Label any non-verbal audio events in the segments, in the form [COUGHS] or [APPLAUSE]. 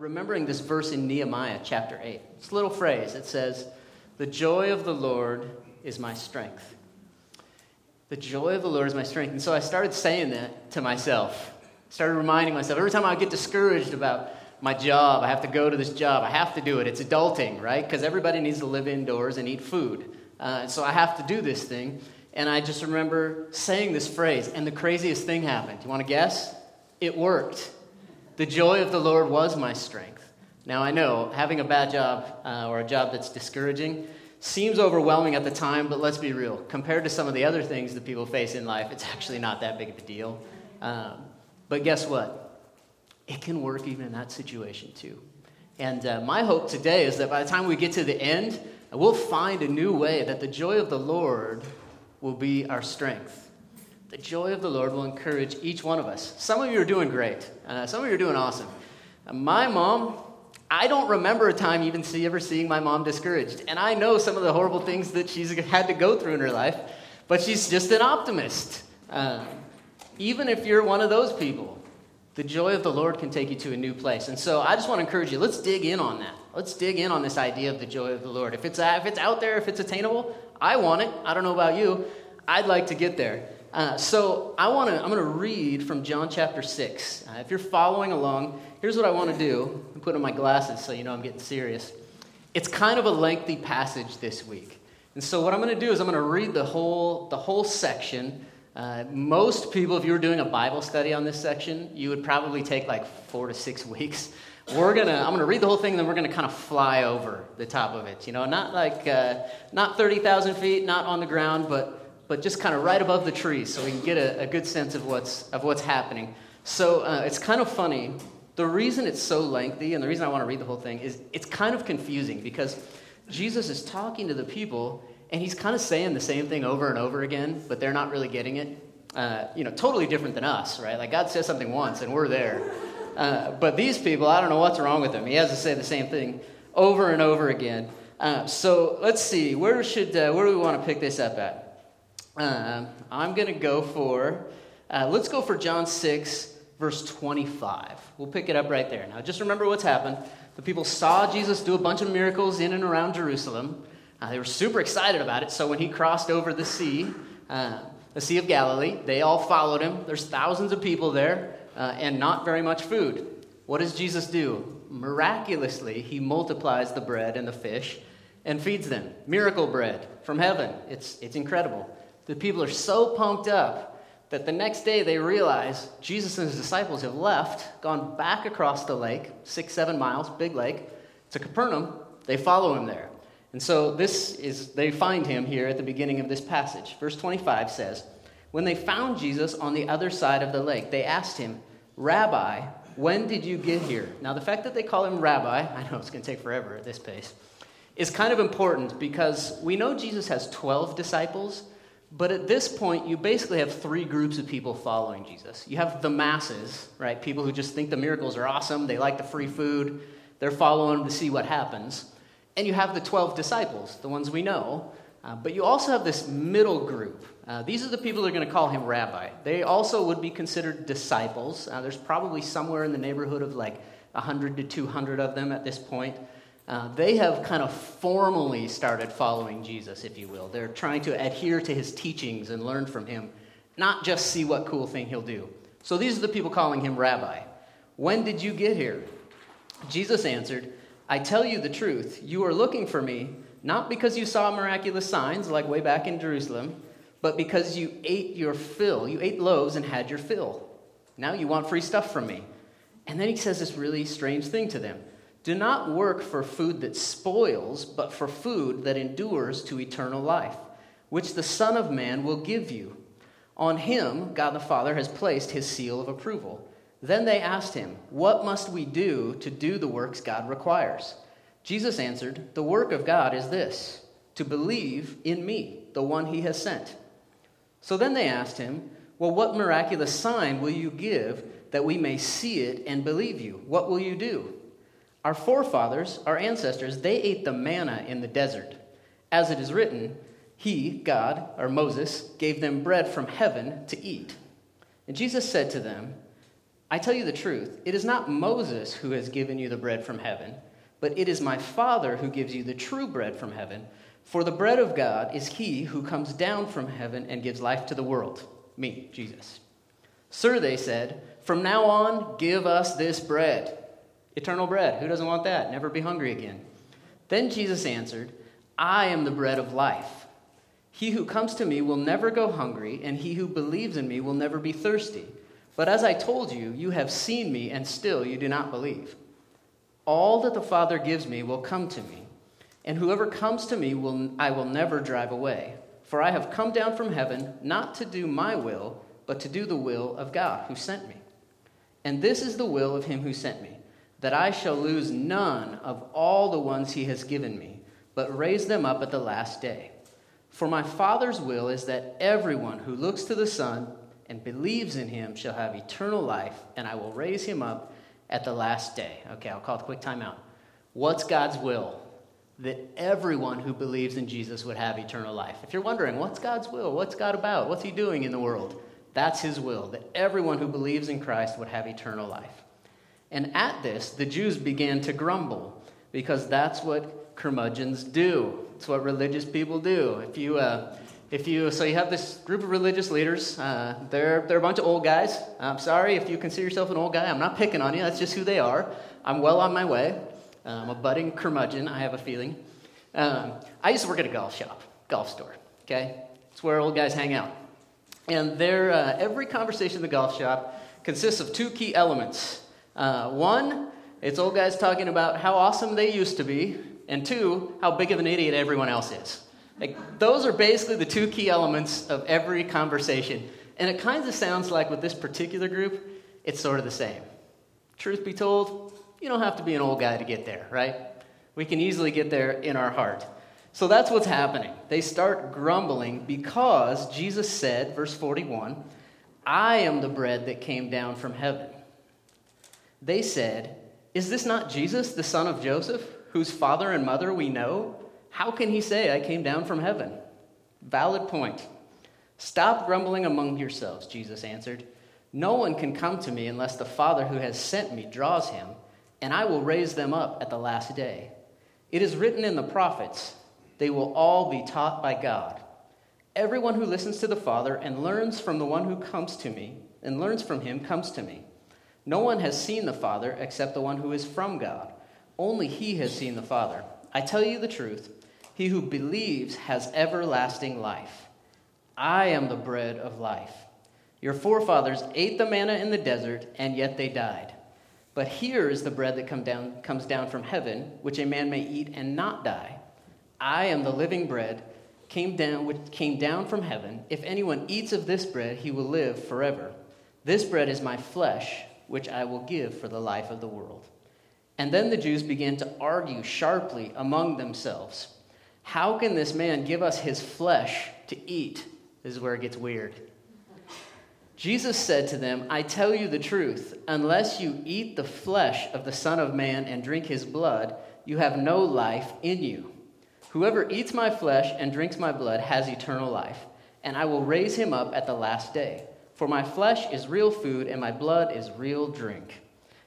remembering this verse in Nehemiah chapter 8. It's a little phrase. It says, The joy of the Lord is my strength. The joy of the Lord is my strength. And so I started saying that to myself. Started reminding myself every time I get discouraged about my job, I have to go to this job, I have to do it. It's adulting, right? Because everybody needs to live indoors and eat food. Uh, so I have to do this thing. And I just remember saying this phrase, and the craziest thing happened. You want to guess? It worked. The joy of the Lord was my strength. Now, I know having a bad job uh, or a job that's discouraging seems overwhelming at the time, but let's be real. Compared to some of the other things that people face in life, it's actually not that big of a deal. Um, but guess what? It can work even in that situation, too. And uh, my hope today is that by the time we get to the end, we'll find a new way that the joy of the Lord will be our strength. The joy of the Lord will encourage each one of us. Some of you are doing great. Uh, some of you are doing awesome. Uh, my mom, I don't remember a time even see, ever seeing my mom discouraged. And I know some of the horrible things that she's had to go through in her life, but she's just an optimist. Uh, even if you're one of those people, the joy of the Lord can take you to a new place. And so I just want to encourage you let's dig in on that. Let's dig in on this idea of the joy of the Lord. If it's, if it's out there, if it's attainable, I want it. I don't know about you. I'd like to get there. Uh, so I want to. I'm going to read from John chapter six. Uh, if you're following along, here's what I want to do. I'm putting on my glasses so you know I'm getting serious. It's kind of a lengthy passage this week, and so what I'm going to do is I'm going to read the whole the whole section. Uh, most people, if you were doing a Bible study on this section, you would probably take like four to six weeks. We're gonna. I'm gonna read the whole thing, and then we're gonna kind of fly over the top of it. You know, not like uh, not 30,000 feet, not on the ground, but but just kind of right above the trees so we can get a, a good sense of what's, of what's happening. So uh, it's kind of funny. The reason it's so lengthy and the reason I want to read the whole thing is it's kind of confusing because Jesus is talking to the people and he's kind of saying the same thing over and over again, but they're not really getting it. Uh, you know, totally different than us, right? Like God says something once and we're there. Uh, but these people, I don't know what's wrong with them. He has to say the same thing over and over again. Uh, so let's see, where should uh, where do we want to pick this up at? Um, I'm going to go for, uh, let's go for John 6, verse 25. We'll pick it up right there. Now, just remember what's happened. The people saw Jesus do a bunch of miracles in and around Jerusalem. Uh, they were super excited about it. So when he crossed over the sea, uh, the Sea of Galilee, they all followed him. There's thousands of people there uh, and not very much food. What does Jesus do? Miraculously, he multiplies the bread and the fish and feeds them. Miracle bread from heaven. It's, it's incredible. The people are so pumped up that the next day they realize Jesus and his disciples have left, gone back across the lake, six, seven miles, big lake, to Capernaum. They follow him there. And so this is, they find him here at the beginning of this passage. Verse 25 says, When they found Jesus on the other side of the lake, they asked him, Rabbi, when did you get here? Now, the fact that they call him Rabbi, [LAUGHS] I know it's going to take forever at this pace, is kind of important because we know Jesus has 12 disciples, but at this point, you basically have three groups of people following Jesus. You have the masses, right? People who just think the miracles are awesome, they like the free food, they're following to see what happens. And you have the 12 disciples, the ones we know. Uh, but you also have this middle group. Uh, these are the people that are going to call him rabbi. They also would be considered disciples. Uh, there's probably somewhere in the neighborhood of like 100 to 200 of them at this point. Uh, they have kind of formally started following Jesus, if you will. They're trying to adhere to his teachings and learn from him, not just see what cool thing he'll do. So these are the people calling him rabbi. When did you get here? Jesus answered, I tell you the truth. You are looking for me, not because you saw miraculous signs like way back in Jerusalem, but because you ate your fill. You ate loaves and had your fill. Now you want free stuff from me. And then he says this really strange thing to them. Do not work for food that spoils, but for food that endures to eternal life, which the Son of Man will give you. On him, God the Father has placed his seal of approval. Then they asked him, What must we do to do the works God requires? Jesus answered, The work of God is this, to believe in me, the one he has sent. So then they asked him, Well, what miraculous sign will you give that we may see it and believe you? What will you do? Our forefathers, our ancestors, they ate the manna in the desert. As it is written, He, God, or Moses, gave them bread from heaven to eat. And Jesus said to them, I tell you the truth, it is not Moses who has given you the bread from heaven, but it is my Father who gives you the true bread from heaven. For the bread of God is he who comes down from heaven and gives life to the world. Me, Jesus. Sir, they said, from now on, give us this bread. Eternal bread. Who doesn't want that? Never be hungry again. Then Jesus answered, I am the bread of life. He who comes to me will never go hungry, and he who believes in me will never be thirsty. But as I told you, you have seen me, and still you do not believe. All that the Father gives me will come to me, and whoever comes to me will, I will never drive away. For I have come down from heaven not to do my will, but to do the will of God who sent me. And this is the will of him who sent me, that I shall lose none of all the ones he has given me, but raise them up at the last day. For my Father's will is that everyone who looks to the Son and believes in him shall have eternal life, and I will raise him up at the last day. Okay, I'll call a quick timeout. What's God's will? That everyone who believes in Jesus would have eternal life. If you're wondering, what's God's will? What's God about? What's he doing in the world? That's his will, that everyone who believes in Christ would have eternal life. And at this, the Jews began to grumble because that's what curmudgeons do. It's what religious people do. If you, uh, if you, so you have this group of religious leaders. Uh, they're, they're a bunch of old guys. I'm sorry if you consider yourself an old guy. I'm not picking on you. That's just who they are. I'm well on my way. I'm a budding curmudgeon, I have a feeling. Um, I used to work at a golf shop, golf store, okay? It's where old guys hang out. And their, uh, every conversation in the golf shop consists of two key elements. Uh, one, it's old guys talking about how awesome they used to be, and two, how big of an idiot everyone else is. Like, those are basically the two key elements of every conversation. And it kind of sounds like with this particular group, it's sort of the same. Truth be told, you don't have to be an old guy to get there, right? We can easily get there in our heart. So that's what's happening. They start grumbling because Jesus said, verse 41, I am the bread that came down from heaven. They said, Is this not Jesus, the son of Joseph, whose father and mother we know? How can he say, I came down from heaven? Valid point. Stop grumbling among yourselves, Jesus answered. No one can come to me unless the Father who has sent me draws him, and I will raise them up at the last day. It is written in the prophets, they will all be taught by God. Everyone who listens to the Father and learns from the one who comes to me, and learns from him, comes to me. No one has seen the Father except the one who is from God. Only he has seen the Father. I tell you the truth he who believes has everlasting life. I am the bread of life. Your forefathers ate the manna in the desert, and yet they died. But here is the bread that come down, comes down from heaven, which a man may eat and not die. I am the living bread came down, which came down from heaven. If anyone eats of this bread, he will live forever. This bread is my flesh, which I will give for the life of the world. And then the Jews began to argue sharply among themselves. How can this man give us his flesh to eat? This is where it gets weird. Jesus said to them, I tell you the truth, unless you eat the flesh of the Son of Man and drink his blood, you have no life in you. Whoever eats my flesh and drinks my blood has eternal life, and I will raise him up at the last day. For my flesh is real food, and my blood is real drink.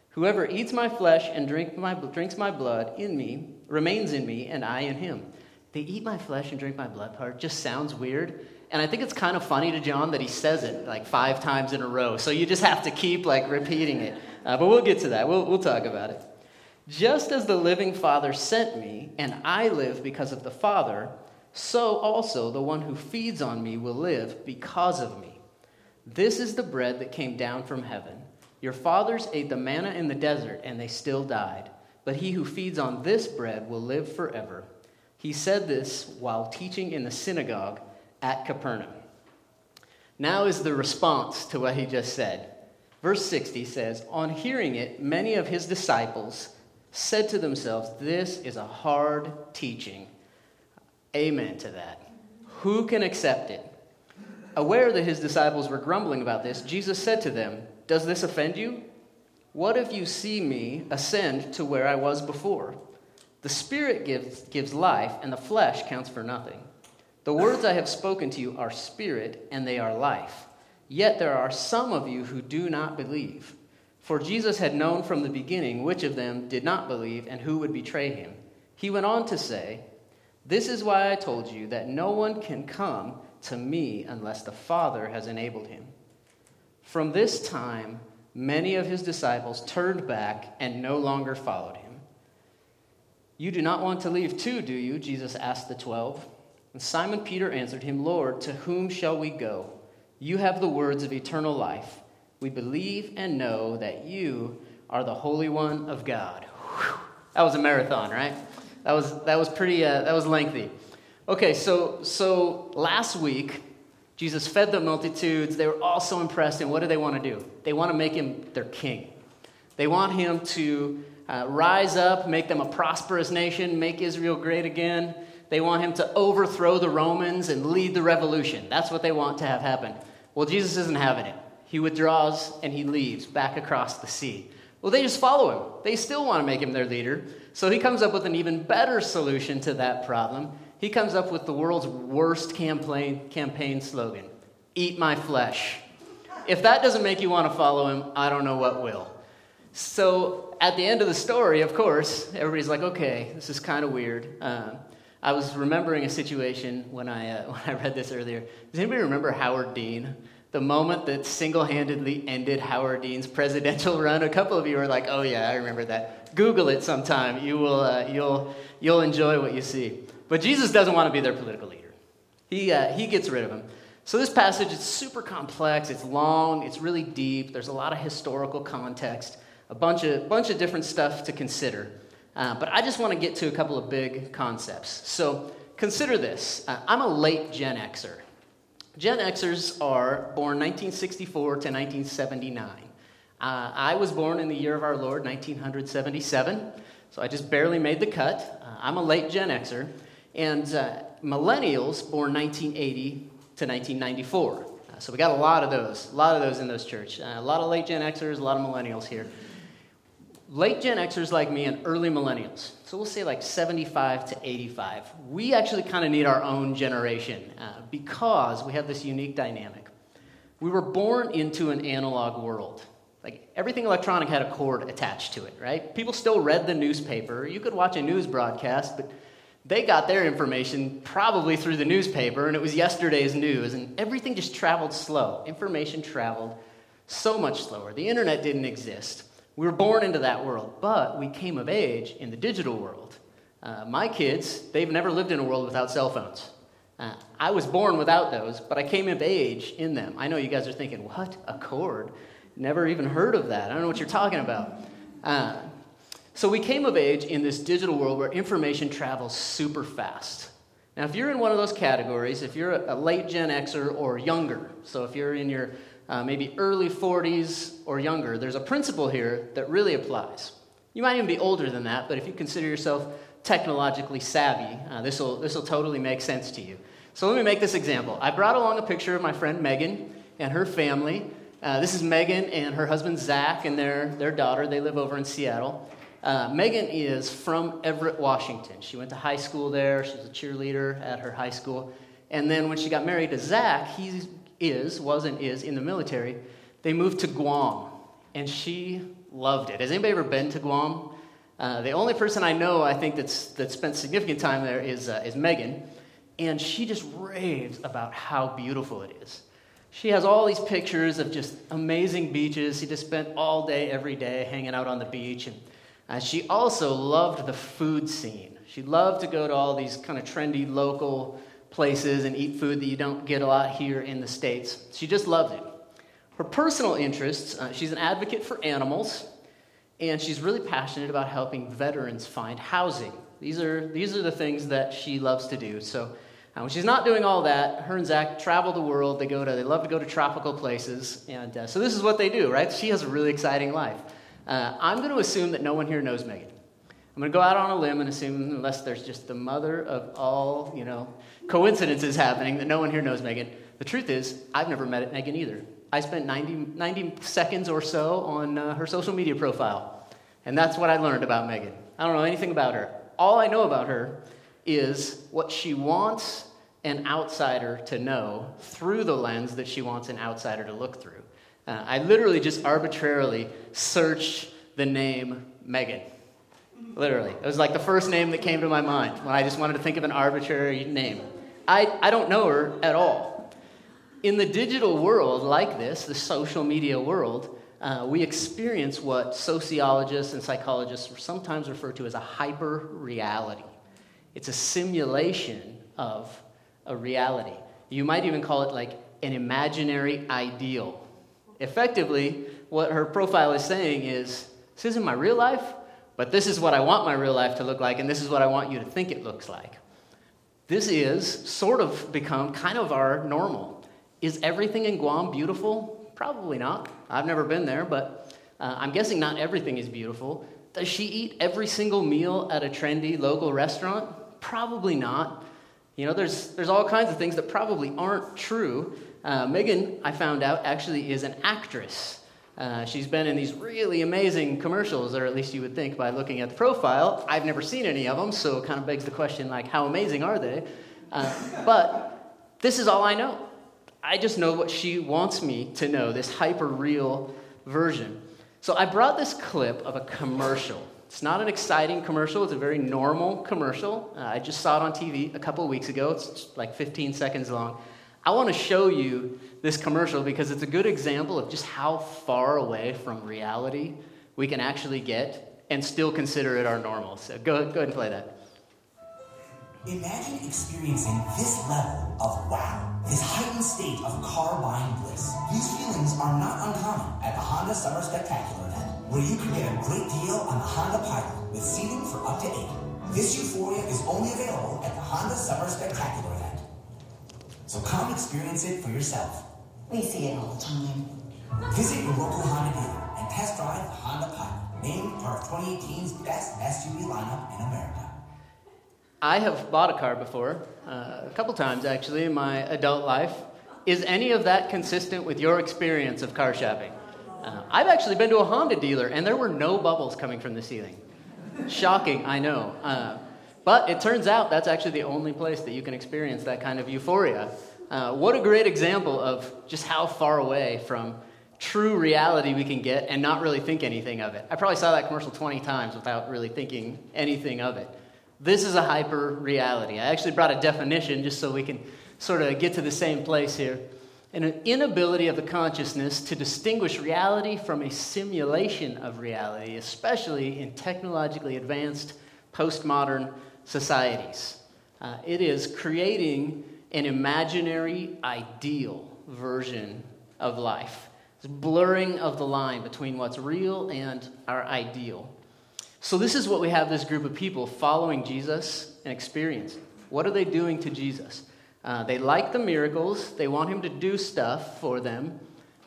Whoever eats my flesh and drink my, drinks my blood in me remains in me, and I in him. They eat my flesh and drink my blood part just sounds weird. And I think it's kind of funny to John that he says it like five times in a row. So you just have to keep like repeating it. Uh, but we'll get to that. We'll, we'll talk about it. Just as the living Father sent me, and I live because of the Father, so also the one who feeds on me will live because of me. This is the bread that came down from heaven. Your fathers ate the manna in the desert, and they still died. But he who feeds on this bread will live forever. He said this while teaching in the synagogue at Capernaum. Now is the response to what he just said. Verse 60 says, On hearing it, many of his disciples said to themselves, This is a hard teaching. Amen to that. Who can accept it? Aware that his disciples were grumbling about this, Jesus said to them, Does this offend you? What if you see me ascend to where I was before? The Spirit gives, gives life, and the flesh counts for nothing. The words I have spoken to you are spirit, and they are life. Yet there are some of you who do not believe. For Jesus had known from the beginning which of them did not believe and who would betray him. He went on to say, This is why I told you that no one can come to me unless the Father has enabled him. From this time, many of his disciples turned back and no longer followed him. You do not want to leave too, do you? Jesus asked the twelve. And Simon Peter answered him, Lord, to whom shall we go? You have the words of eternal life. We believe and know that you are the Holy One of God. Whew. That was a marathon, right? That was, that was pretty, uh, that was lengthy. Okay, so, so last week, Jesus fed the multitudes. They were all so impressed. And what do they want to do? They want to make him their king. They want him to uh, rise up, make them a prosperous nation, make Israel great again. They want him to overthrow the Romans and lead the revolution. That's what they want to have happen. Well, Jesus isn't having it. He withdraws and he leaves back across the sea. Well, they just follow him. They still want to make him their leader. So he comes up with an even better solution to that problem. He comes up with the world's worst campaign, campaign slogan Eat my flesh. If that doesn't make you want to follow him, I don't know what will. So at the end of the story, of course, everybody's like, okay, this is kind of weird. Uh, I was remembering a situation when I, uh, [LAUGHS] when I read this earlier. Does anybody remember Howard Dean? the moment that single handedly ended Howard Dean's presidential [LAUGHS] run. A couple of you are like, oh, yeah, I remember that. Google it sometime. You will, uh, you'll, you'll enjoy what you see. But Jesus doesn't want to be their political leader, he, uh, he gets rid of him. So, this passage is super complex, it's long, it's really deep, there's a lot of historical context, a bunch of, bunch of different stuff to consider. Uh, but I just want to get to a couple of big concepts. So, consider this uh, I'm a late Gen Xer. Gen Xers are born 1964 to 1979. Uh, I was born in the year of our Lord, 1977, so I just barely made the cut. Uh, I'm a late Gen Xer. And uh, millennials born 1980 to 1994. Uh, so we got a lot of those, a lot of those in those church. Uh, a lot of late Gen Xers, a lot of millennials here late Gen Xers like me and early millennials, so we'll say like 75 to 85, we actually kind of need our own generation uh, because we have this unique dynamic. We were born into an analog world. Like everything electronic had a cord attached to it, right? People still read the newspaper. You could watch a news broadcast, but they got their information probably through the newspaper, and it was yesterday's news, and everything just traveled slow. Information traveled so much slower. The internet didn't exist. We were born into that world, but we came of age in the digital world. Uh, my kids, they've never lived in a world without cell phones. Uh, I was born without those, but I came of age in them. I know you guys are thinking, what? A cord? Never even heard of that. I don't know what you're talking about. Uh, so we came of age in this digital world where information travels super fast. Now, if you're in one of those categories, if you're a late Gen Xer or younger, so if you're in your uh, maybe early 40s or younger, there's a principle here that really applies. You might even be older than that, but if you consider yourself technologically savvy, uh, this will totally make sense to you. So let me make this example. I brought along a picture of my friend Megan and her family. Uh, this is Megan and her husband Zach and their, their daughter. They live over in Seattle. Uh, Megan is from Everett, Washington. She went to high school there. She was a cheerleader at her high school. And then when she got married to Zach, he is, was and is in the military, they moved to Guam. And she loved it. Has anybody ever been to Guam? Uh, the only person I know, I think, that's, that spent significant time there is, uh, is Megan. And she just raves about how beautiful it is. She has all these pictures of just amazing beaches. She just spent all day, every day, hanging out on the beach. And uh, she also loved the food scene. She loved to go to all these kind of trendy local places and eat food that you don't get a lot here in the States. She just loved it. Her personal interests uh, she's an advocate for animals, and she's really passionate about helping veterans find housing. These are, these are the things that she loves to do. So uh, when she's not doing all that, her and Zach travel the world. They, go to, they love to go to tropical places. And uh, so this is what they do, right? She has a really exciting life. Uh, I'm going to assume that no one here knows Megan. I'm going to go out on a limb and assume, unless there's just the mother of all, you know, coincidences happening, that no one here knows Megan. The truth is, I've never met Megan either. I spent 90, 90 seconds or so on uh, her social media profile, and that's what I learned about Megan. I don't know anything about her. All I know about her is what she wants an outsider to know through the lens that she wants an outsider to look through. Uh, I literally just arbitrarily searched the name Megan. Literally. It was like the first name that came to my mind when I just wanted to think of an arbitrary name. I, I don't know her at all. In the digital world like this, the social media world, uh, we experience what sociologists and psychologists sometimes refer to as a hyper reality. It's a simulation of a reality. You might even call it like an imaginary ideal. Effectively, what her profile is saying is this isn't my real life, but this is what I want my real life to look like, and this is what I want you to think it looks like. This is sort of become kind of our normal. Is everything in Guam beautiful? Probably not. I've never been there, but uh, I'm guessing not everything is beautiful. Does she eat every single meal at a trendy local restaurant? Probably not. You know, there's, there's all kinds of things that probably aren't true. Uh, Megan, I found out, actually is an actress. Uh, she's been in these really amazing commercials, or at least you would think by looking at the profile. I've never seen any of them, so it kind of begs the question, like, how amazing are they? Uh, [LAUGHS] but this is all I know. I just know what she wants me to know, this hyper real version. So I brought this clip of a commercial. It's not an exciting commercial, it's a very normal commercial. Uh, I just saw it on TV a couple weeks ago. It's like 15 seconds long. I want to show you this commercial because it's a good example of just how far away from reality we can actually get and still consider it our normal. So go, go ahead and play that. Imagine experiencing this level of wow, this heightened state of car buying bliss. These feelings are not uncommon at the Honda Summer Spectacular event, where you can get a great deal on the Honda Pilot with seating for up to eight. This euphoria is only available at the Honda Summer Spectacular event. So come experience it for yourself. We see it all the time. Visit your local Honda dealer and test drive the Honda Pilot, named part of 2018's best SUV lineup in America. I have bought a car before, uh, a couple times actually in my adult life. Is any of that consistent with your experience of car shopping? Uh, I've actually been to a Honda dealer and there were no bubbles coming from the ceiling. Shocking, I know. Uh, but it turns out that's actually the only place that you can experience that kind of euphoria. Uh, what a great example of just how far away from true reality we can get and not really think anything of it. I probably saw that commercial 20 times without really thinking anything of it. This is a hyper reality. I actually brought a definition just so we can sort of get to the same place here. An inability of the consciousness to distinguish reality from a simulation of reality, especially in technologically advanced postmodern societies. Uh, it is creating an imaginary ideal version of life. It's blurring of the line between what's real and our ideal. So, this is what we have this group of people following Jesus and experiencing. What are they doing to Jesus? Uh, they like the miracles, they want him to do stuff for them,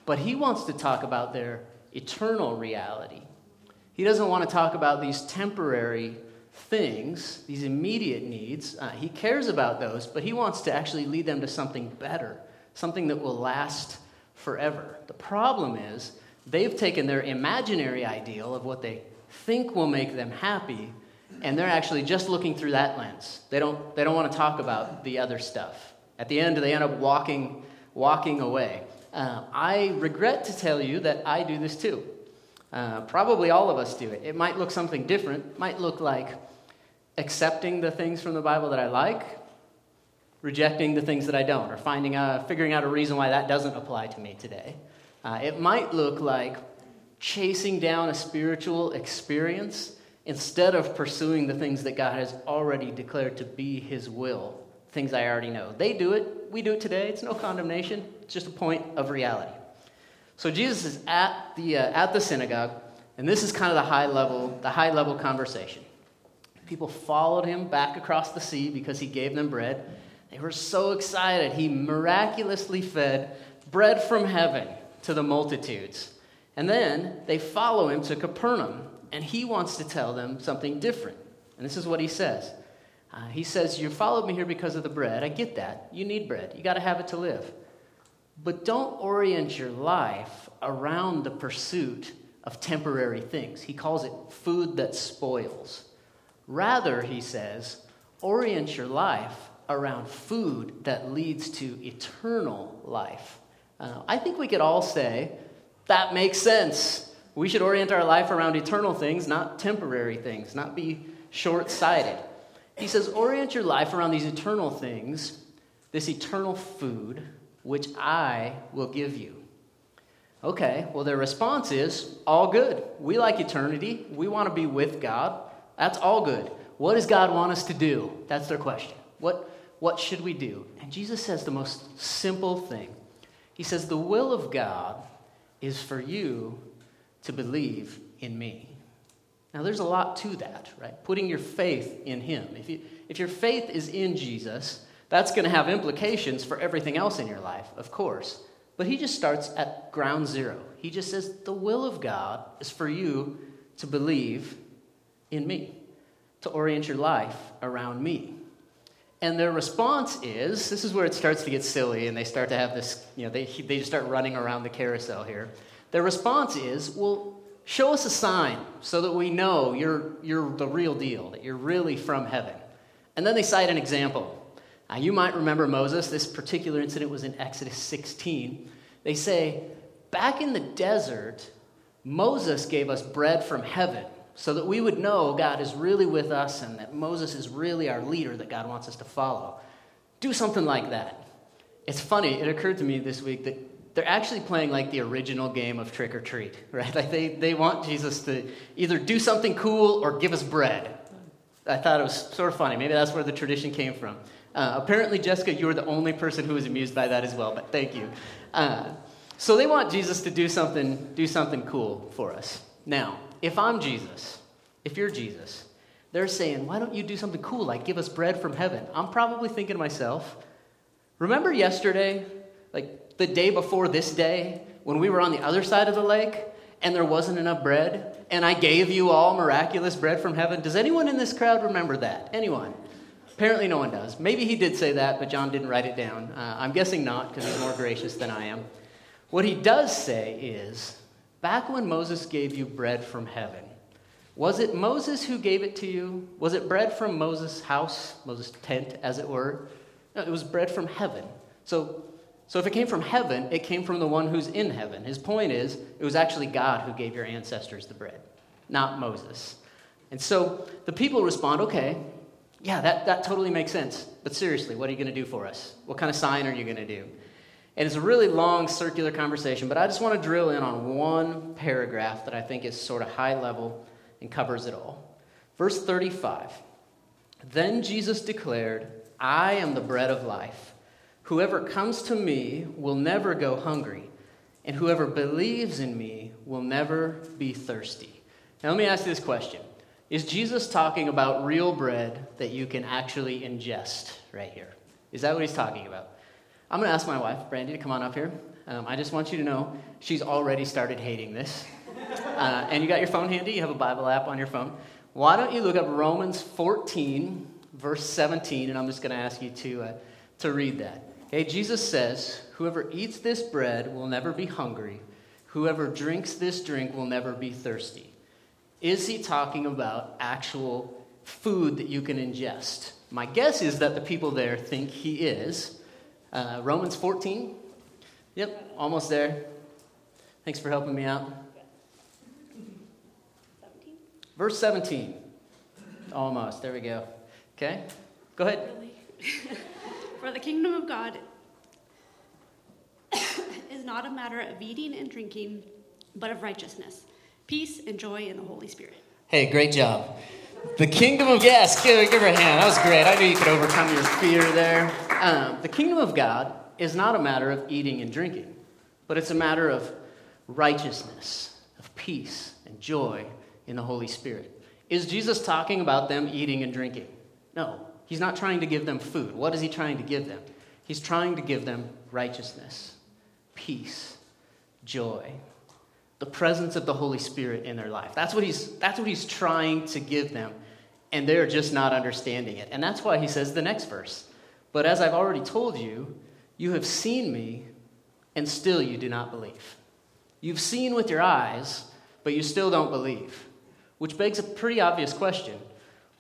but he wants to talk about their eternal reality. He doesn't want to talk about these temporary things, these immediate needs. Uh, he cares about those, but he wants to actually lead them to something better, something that will last forever. The problem is, they've taken their imaginary ideal of what they think will make them happy, and they're actually just looking through that lens. They don't, they don't want to talk about the other stuff. At the end, they end up walking, walking away. Uh, I regret to tell you that I do this too. Uh, probably all of us do it. It might look something different. It might look like accepting the things from the Bible that I like, rejecting the things that I don't, or finding a, figuring out a reason why that doesn't apply to me today. Uh, it might look like chasing down a spiritual experience instead of pursuing the things that God has already declared to be His will, things I already know. They do it, we do it today. It's no condemnation, it's just a point of reality. So Jesus is at the, uh, at the synagogue, and this is kind of the high level, the high level conversation. People followed him back across the sea because he gave them bread. They were so excited. He miraculously fed bread from heaven to the multitudes. And then they follow him to Capernaum, and he wants to tell them something different. And this is what he says. Uh, he says, You followed me here because of the bread. I get that. You need bread, you got to have it to live. But don't orient your life around the pursuit of temporary things. He calls it food that spoils. Rather, he says, orient your life around food that leads to eternal life. Uh, I think we could all say That makes sense. We should orient our life around eternal things, not temporary things, not be short sighted. He says, orient your life around these eternal things, this eternal food, which I will give you. Okay, well, their response is all good. We like eternity. We want to be with God. That's all good. What does God want us to do? That's their question. What, what should we do? And Jesus says the most simple thing. He says, The will of God is for you to believe in me. Now, there's a lot to that, right? Putting your faith in Him. If, you, if your faith is in Jesus, that's going to have implications for everything else in your life, of course. But He just starts at ground zero. He just says, The will of God is for you to believe in me, to orient your life around me. And their response is this is where it starts to get silly, and they start to have this, you know, they, they just start running around the carousel here. Their response is, well, show us a sign so that we know you're, you're the real deal, that you're really from heaven. And then they cite an example. Now, you might remember Moses. This particular incident was in Exodus 16. They say, back in the desert, Moses gave us bread from heaven so that we would know God is really with us and that Moses is really our leader that God wants us to follow. Do something like that. It's funny, it occurred to me this week that they're actually playing like the original game of trick or treat, [LAUGHS] right? Like they, they want Jesus to either do something cool or give us bread. I thought it was sort of funny. Maybe that's where the tradition came from. Uh, apparently, Jessica, you were the only person who was amused by that as well, but thank you. Uh, so they want Jesus to do something, do something cool for us. Now, if I'm Jesus, if you're Jesus, they're saying, why don't you do something cool like give us bread from heaven? I'm probably thinking to myself, remember yesterday, like the day before this day, when we were on the other side of the lake and there wasn't enough bread and I gave you all miraculous bread from heaven? Does anyone in this crowd remember that? Anyone? Apparently, no one does. Maybe he did say that, but John didn't write it down. Uh, I'm guessing not because he's more gracious than I am. What he does say is, Back when Moses gave you bread from heaven, was it Moses who gave it to you? Was it bread from Moses' house, Moses' tent, as it were? No, it was bread from heaven. So, so if it came from heaven, it came from the one who's in heaven. His point is, it was actually God who gave your ancestors the bread, not Moses. And so the people respond, okay, yeah, that, that totally makes sense. But seriously, what are you going to do for us? What kind of sign are you going to do? And it's a really long circular conversation, but I just want to drill in on one paragraph that I think is sort of high level and covers it all. Verse 35 Then Jesus declared, I am the bread of life. Whoever comes to me will never go hungry, and whoever believes in me will never be thirsty. Now, let me ask you this question Is Jesus talking about real bread that you can actually ingest right here? Is that what he's talking about? I'm going to ask my wife, Brandy, to come on up here. Um, I just want you to know she's already started hating this. Uh, and you got your phone handy? You have a Bible app on your phone. Why don't you look up Romans 14, verse 17, and I'm just going to ask you to, uh, to read that. Okay, Jesus says, Whoever eats this bread will never be hungry. Whoever drinks this drink will never be thirsty. Is he talking about actual food that you can ingest? My guess is that the people there think he is. Uh, Romans 14. Yep, almost there. Thanks for helping me out. 17? Verse 17. Almost. There we go. Okay? Go ahead. [LAUGHS] for the kingdom of God [COUGHS] is not a matter of eating and drinking, but of righteousness, peace, and joy in the Holy Spirit. Hey, great job. The kingdom of yes, give, give her a hand. That was great. I knew you could overcome your fear there. Um, the kingdom of God is not a matter of eating and drinking, but it's a matter of righteousness, of peace and joy in the Holy Spirit. Is Jesus talking about them eating and drinking? No, he's not trying to give them food. What is he trying to give them? He's trying to give them righteousness, peace, joy, the presence of the Holy Spirit in their life. That's what he's, that's what he's trying to give them. And they're just not understanding it. And that's why he says the next verse. But as I've already told you, you have seen me, and still you do not believe. You've seen with your eyes, but you still don't believe. Which begs a pretty obvious question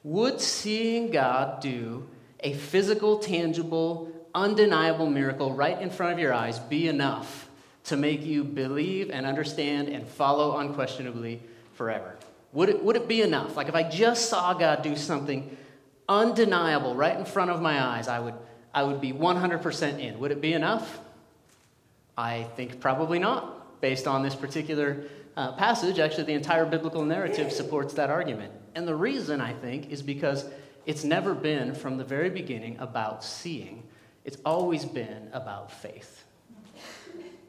Would seeing God do a physical, tangible, undeniable miracle right in front of your eyes be enough to make you believe and understand and follow unquestionably forever? Would it, would it be enough? Like if I just saw God do something undeniable right in front of my eyes, I would, I would be 100% in. Would it be enough? I think probably not, based on this particular uh, passage. Actually, the entire biblical narrative supports that argument. And the reason, I think, is because it's never been from the very beginning about seeing, it's always been about faith.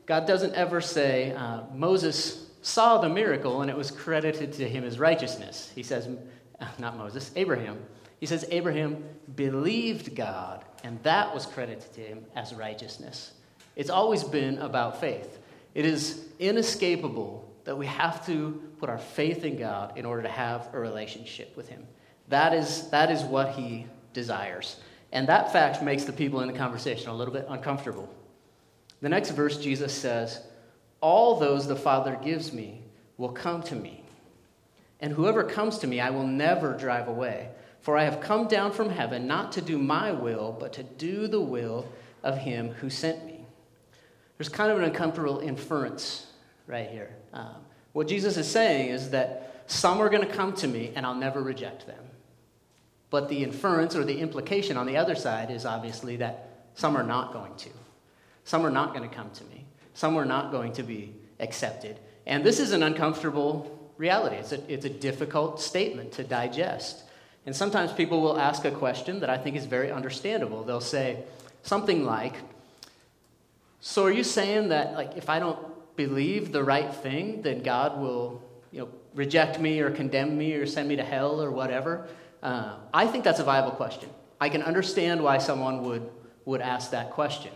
God doesn't ever say, uh, Moses saw the miracle and it was credited to him as righteousness. He says, [LAUGHS] not Moses, Abraham. He says, Abraham believed God and that was credited to him as righteousness. It's always been about faith. It is inescapable that we have to put our faith in God in order to have a relationship with Him. That is, that is what He desires. And that fact makes the people in the conversation a little bit uncomfortable. The next verse, Jesus says, All those the Father gives me will come to me. And whoever comes to me, I will never drive away. For I have come down from heaven not to do my will, but to do the will of him who sent me. There's kind of an uncomfortable inference right here. Um, what Jesus is saying is that some are going to come to me and I'll never reject them. But the inference or the implication on the other side is obviously that some are not going to. Some are not going to come to me. Some are not going to be accepted. And this is an uncomfortable reality. It's a, it's a difficult statement to digest. And sometimes people will ask a question that I think is very understandable. They'll say something like, so are you saying that like if I don't believe the right thing, then God will you know, reject me or condemn me or send me to hell or whatever? Uh, I think that's a viable question. I can understand why someone would, would ask that question.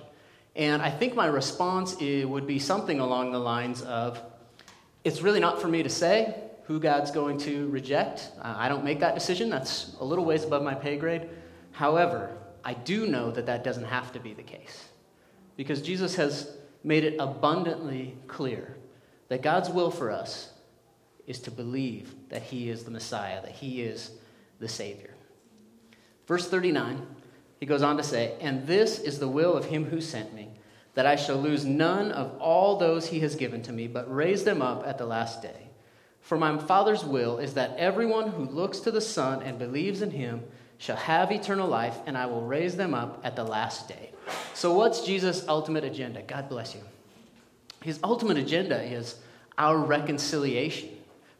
And I think my response would be something along the lines of it's really not for me to say who God's going to reject. I don't make that decision, that's a little ways above my pay grade. However, I do know that that doesn't have to be the case because Jesus has made it abundantly clear that God's will for us is to believe that He is the Messiah, that He is the Savior. Verse 39, he goes on to say, And this is the will of Him who sent me, that I shall lose none of all those He has given to me, but raise them up at the last day. For my Father's will is that everyone who looks to the Son and believes in Him shall have eternal life, and I will raise them up at the last day. So, what's Jesus' ultimate agenda? God bless you. His ultimate agenda is our reconciliation,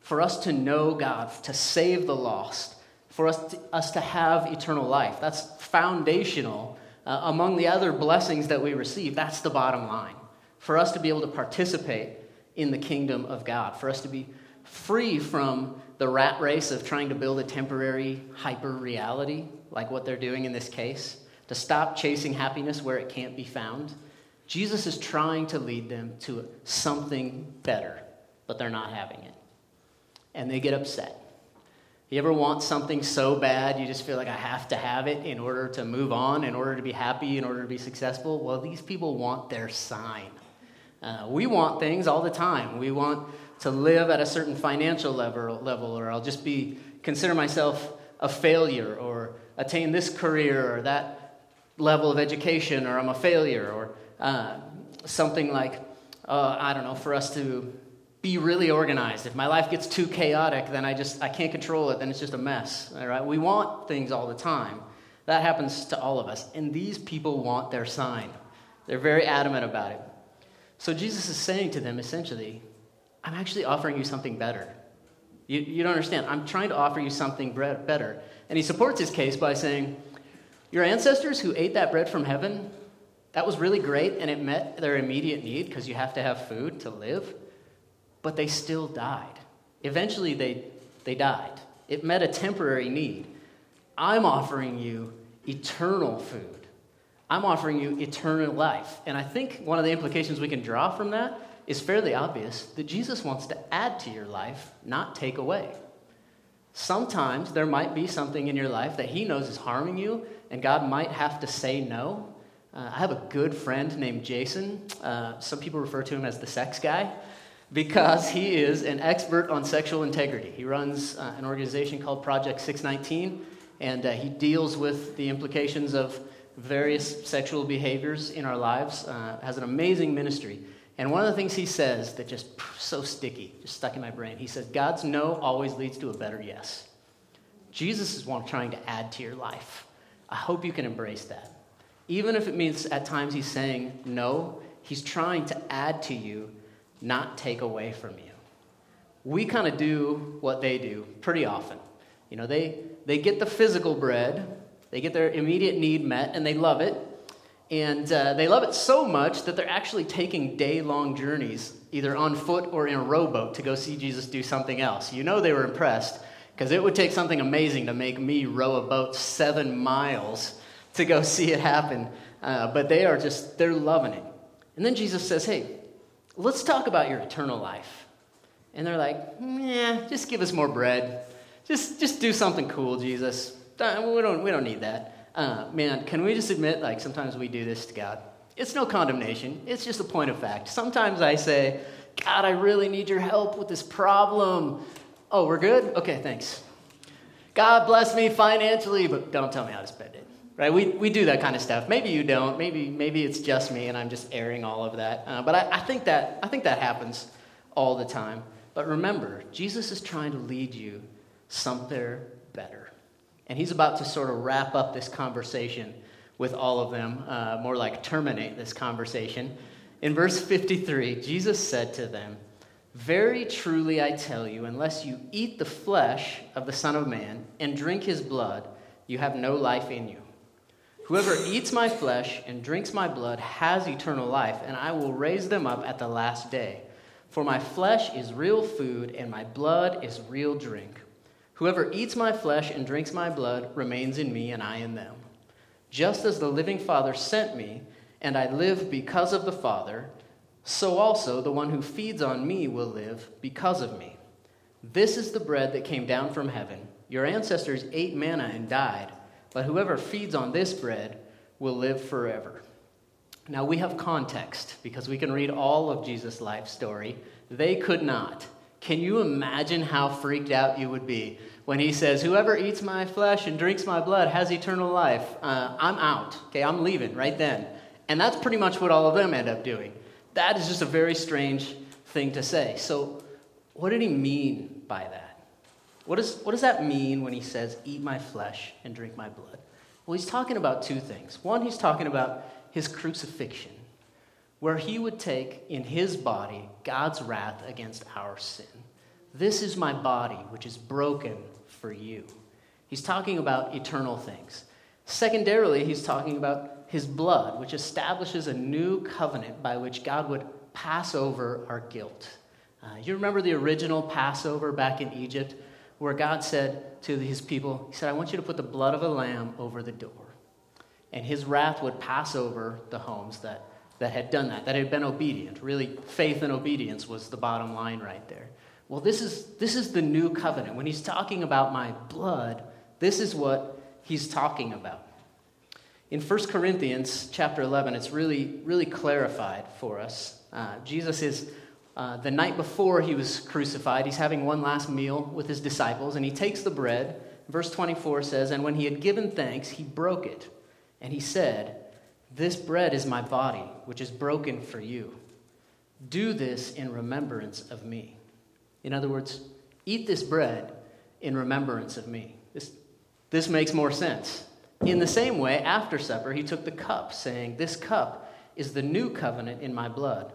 for us to know God, to save the lost, for us to, us to have eternal life. That's foundational uh, among the other blessings that we receive. That's the bottom line. For us to be able to participate in the kingdom of God, for us to be free from the rat race of trying to build a temporary hyper reality, like what they're doing in this case, to stop chasing happiness where it can't be found. Jesus is trying to lead them to something better, but they're not having it. And they get upset. You ever want something so bad you just feel like I have to have it in order to move on, in order to be happy, in order to be successful? Well, these people want their sign. Uh, we want things all the time. We want to live at a certain financial level, level or I'll just be consider myself a failure or attain this career or that level of education or I'm a failure or uh, something like uh, I don't know for us to be really organized. If my life gets too chaotic, then I just I can't control it. Then it's just a mess. All right, we want things all the time. That happens to all of us, and these people want their sign. They're very adamant about it. So Jesus is saying to them essentially, I'm actually offering you something better. You, you don't understand. I'm trying to offer you something better. And he supports his case by saying, Your ancestors who ate that bread from heaven, that was really great and it met their immediate need because you have to have food to live, but they still died. Eventually, they, they died. It met a temporary need. I'm offering you eternal food. I'm offering you eternal life. And I think one of the implications we can draw from that is fairly obvious that Jesus wants to add to your life, not take away. Sometimes there might be something in your life that He knows is harming you, and God might have to say no. Uh, I have a good friend named Jason. Uh, some people refer to him as the sex guy because he is an expert on sexual integrity. He runs uh, an organization called Project 619, and uh, he deals with the implications of various sexual behaviors in our lives, uh, has an amazing ministry. And one of the things he says that just so sticky, just stuck in my brain, he says, God's no always leads to a better yes. Jesus is one trying to add to your life. I hope you can embrace that. Even if it means at times he's saying no, he's trying to add to you, not take away from you. We kind of do what they do pretty often. You know, they, they get the physical bread, they get their immediate need met, and they love it. And uh, they love it so much that they're actually taking day long journeys, either on foot or in a rowboat, to go see Jesus do something else. You know they were impressed because it would take something amazing to make me row a boat seven miles to go [LAUGHS] see it happen. Uh, but they are just, they're loving it. And then Jesus says, Hey, let's talk about your eternal life. And they're like, Yeah, just give us more bread. Just, just do something cool, Jesus. We don't, we don't need that uh, man, can we just admit, like, sometimes we do this to God? It's no condemnation, it's just a point of fact. Sometimes I say, God, I really need your help with this problem. Oh, we're good? Okay, thanks. God bless me financially, but don't tell me how to spend it. Right? We, we do that kind of stuff. Maybe you don't. Maybe, maybe it's just me and I'm just airing all of that. Uh, but I, I, think that, I think that happens all the time. But remember, Jesus is trying to lead you somewhere better. And he's about to sort of wrap up this conversation with all of them, uh, more like terminate this conversation. In verse 53, Jesus said to them, Very truly I tell you, unless you eat the flesh of the Son of Man and drink his blood, you have no life in you. Whoever eats my flesh and drinks my blood has eternal life, and I will raise them up at the last day. For my flesh is real food, and my blood is real drink. Whoever eats my flesh and drinks my blood remains in me, and I in them. Just as the living Father sent me, and I live because of the Father, so also the one who feeds on me will live because of me. This is the bread that came down from heaven. Your ancestors ate manna and died, but whoever feeds on this bread will live forever. Now we have context because we can read all of Jesus' life story. They could not. Can you imagine how freaked out you would be when he says, Whoever eats my flesh and drinks my blood has eternal life? Uh, I'm out. Okay, I'm leaving right then. And that's pretty much what all of them end up doing. That is just a very strange thing to say. So, what did he mean by that? What, is, what does that mean when he says, Eat my flesh and drink my blood? Well, he's talking about two things. One, he's talking about his crucifixion where he would take in his body God's wrath against our sin. This is my body, which is broken for you. He's talking about eternal things. Secondarily, he's talking about his blood, which establishes a new covenant by which God would pass over our guilt. Uh, you remember the original Passover back in Egypt, where God said to his people, He said, I want you to put the blood of a lamb over the door. And his wrath would pass over the homes that that had done that, that had been obedient. Really, faith and obedience was the bottom line right there. Well, this is, this is the new covenant. When he's talking about my blood, this is what he's talking about. In 1 Corinthians chapter 11, it's really, really clarified for us. Uh, Jesus is, uh, the night before he was crucified, he's having one last meal with his disciples, and he takes the bread. Verse 24 says, And when he had given thanks, he broke it, and he said, this bread is my body, which is broken for you. Do this in remembrance of me. In other words, eat this bread in remembrance of me. This, this makes more sense. In the same way, after supper, he took the cup, saying, This cup is the new covenant in my blood.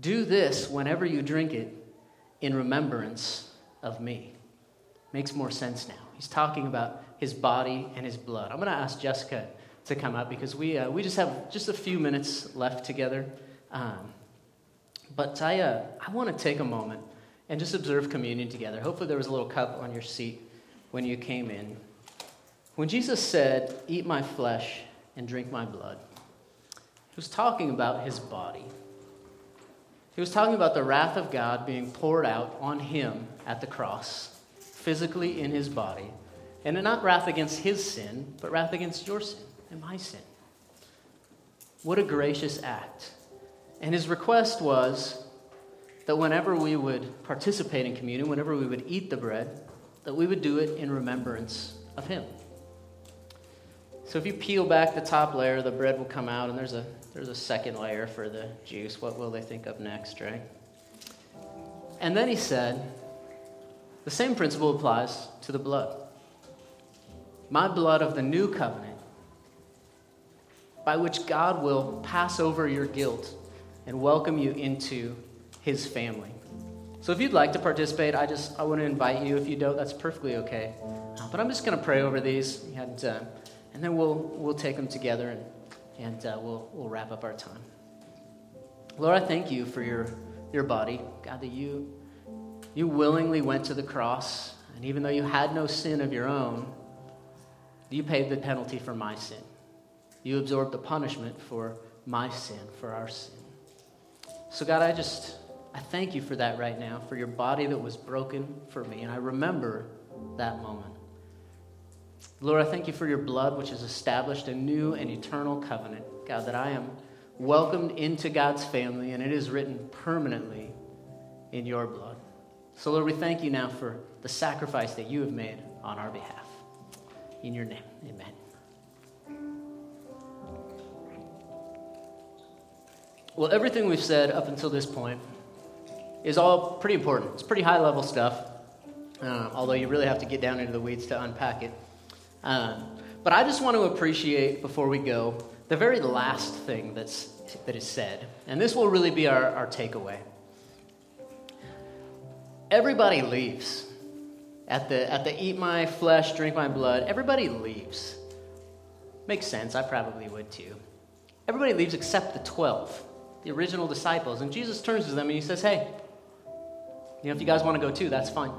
Do this whenever you drink it in remembrance of me. Makes more sense now. He's talking about his body and his blood. I'm going to ask Jessica to come up because we, uh, we just have just a few minutes left together. Um, but I, uh, I want to take a moment and just observe communion together. Hopefully, there was a little cup on your seat when you came in. When Jesus said, Eat my flesh and drink my blood, he was talking about his body. He was talking about the wrath of God being poured out on him at the cross, physically in his body. And not wrath against his sin, but wrath against your sin and my sin. What a gracious act. And his request was that whenever we would participate in communion, whenever we would eat the bread, that we would do it in remembrance of him. So if you peel back the top layer, the bread will come out, and there's a, there's a second layer for the juice. What will they think of next, right? And then he said, the same principle applies to the blood. My blood of the new covenant, by which God will pass over your guilt and welcome you into his family. So if you'd like to participate, I just I want to invite you. If you don't, that's perfectly okay. Uh, but I'm just going to pray over these, and, uh, and then we'll we'll take them together and and uh, we'll we'll wrap up our time. Lord, I thank you for your your body, God, that you you willingly went to the cross, and even though you had no sin of your own, you paid the penalty for my sin. You absorbed the punishment for my sin, for our sin. So, God, I just, I thank you for that right now, for your body that was broken for me. And I remember that moment. Lord, I thank you for your blood, which has established a new and eternal covenant. God, that I am welcomed into God's family, and it is written permanently in your blood. So, Lord, we thank you now for the sacrifice that you have made on our behalf. In your name, amen. Well, everything we've said up until this point is all pretty important. It's pretty high level stuff, uh, although you really have to get down into the weeds to unpack it. Um, but I just want to appreciate, before we go, the very last thing that's, that is said. And this will really be our, our takeaway everybody leaves. At the, at the eat my flesh, drink my blood, everybody leaves. Makes sense, I probably would too. Everybody leaves except the 12, the original disciples. And Jesus turns to them and he says, Hey, you know, if you guys want to go too, that's fine.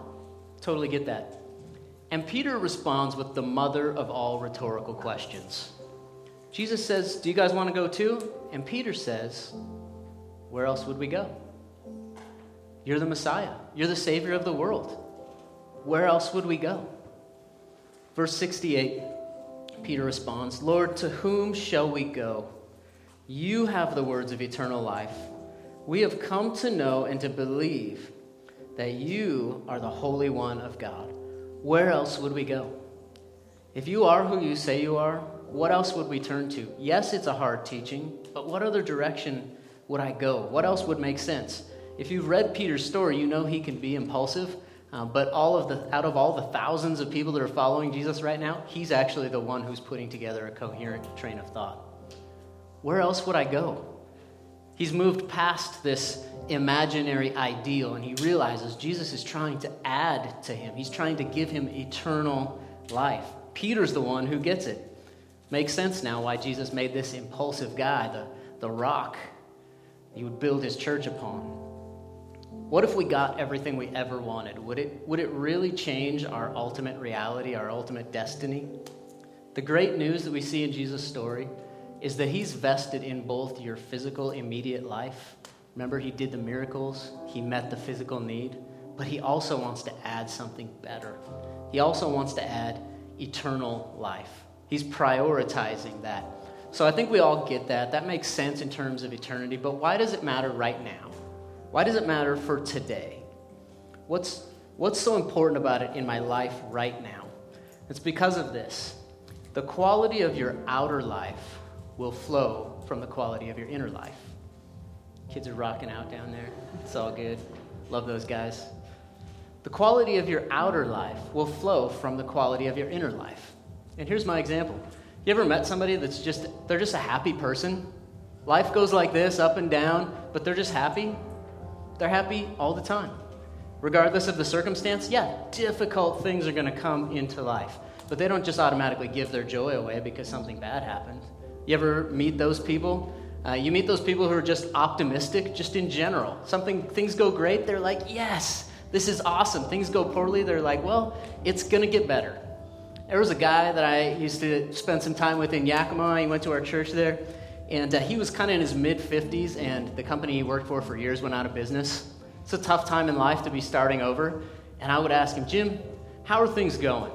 Totally get that. And Peter responds with the mother of all rhetorical questions. Jesus says, Do you guys want to go too? And Peter says, Where else would we go? You're the Messiah. You're the Savior of the world. Where else would we go? Verse 68, Peter responds, Lord, to whom shall we go? You have the words of eternal life. We have come to know and to believe that you are the Holy One of God. Where else would we go? If you are who you say you are, what else would we turn to? Yes, it's a hard teaching, but what other direction would I go? What else would make sense? If you've read Peter's story, you know he can be impulsive. Uh, but all of the, out of all the thousands of people that are following Jesus right now, he's actually the one who's putting together a coherent train of thought. Where else would I go? He's moved past this imaginary ideal and he realizes Jesus is trying to add to him. He's trying to give him eternal life. Peter's the one who gets it. Makes sense now why Jesus made this impulsive guy the, the rock he would build his church upon. What if we got everything we ever wanted? Would it, would it really change our ultimate reality, our ultimate destiny? The great news that we see in Jesus' story is that he's vested in both your physical, immediate life. Remember, he did the miracles, he met the physical need, but he also wants to add something better. He also wants to add eternal life. He's prioritizing that. So I think we all get that. That makes sense in terms of eternity, but why does it matter right now? Why does it matter for today? What's, what's so important about it in my life right now? It's because of this. The quality of your outer life will flow from the quality of your inner life. Kids are rocking out down there. It's all good. Love those guys. The quality of your outer life will flow from the quality of your inner life. And here's my example. You ever met somebody that's just, they're just a happy person? Life goes like this, up and down, but they're just happy? They're happy all the time. Regardless of the circumstance, yeah, difficult things are going to come into life. But they don't just automatically give their joy away because something bad happened. You ever meet those people? Uh, you meet those people who are just optimistic, just in general. Something, things go great, they're like, yes, this is awesome. Things go poorly, they're like, well, it's to get better. There was a guy that I used to spend some time with in Yakima. He went to our church there. And uh, he was kind of in his mid 50s, and the company he worked for for years went out of business. It's a tough time in life to be starting over. And I would ask him, Jim, how are things going?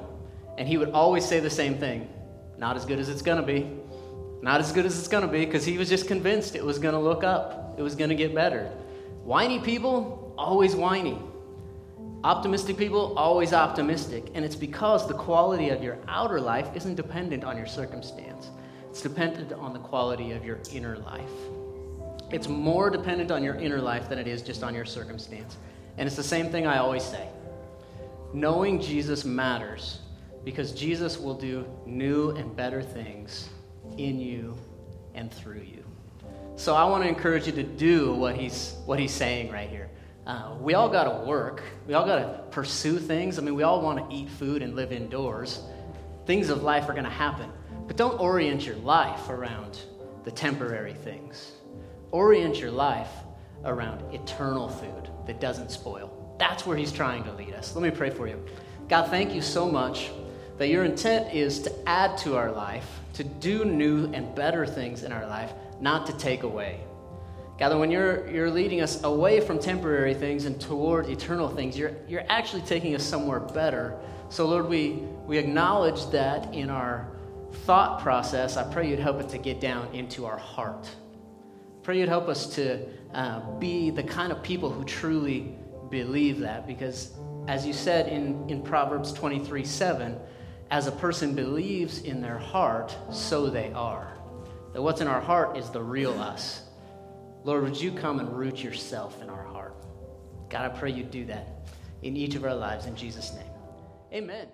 And he would always say the same thing not as good as it's to be. Not as good as it's going to be, because he was just convinced it was going to look up, it was going to get better. Whiny people, always whiny. Optimistic people, always optimistic. And it's because the quality of your outer life isn't dependent on your circumstance, it's dependent on the quality of your inner life. It's more dependent on your inner life than it is just on your circumstance. And it's the same thing I always say knowing Jesus matters because Jesus will do new and better things in you and through you. So I want to encourage you to do what he's, what he's saying right here. Uh, we all got to work. We all got to pursue things. I mean, we all want to eat food and live indoors. Things of life are going to happen. But don't orient your life around the temporary things. Orient your life around eternal food that doesn't spoil. That's where he's trying to lead us. Let me pray for you. God, thank you so much that your intent is to add to our life, to do new and better things in our life, not to take away. God, when you're, you're leading us away from temporary things and toward eternal things, you're, you're actually taking us somewhere better. So, Lord, we, we acknowledge that in our thought process. I pray you'd help it to get down into our heart. Pray you'd help us to uh, be the kind of people who truly believe that because, as you said in, in Proverbs 23 7, as a person believes in their heart, so they are. That what's in our heart is the real us. Lord, would you come and root yourself in our heart? God, I pray you do that in each of our lives in Jesus' name. Amen.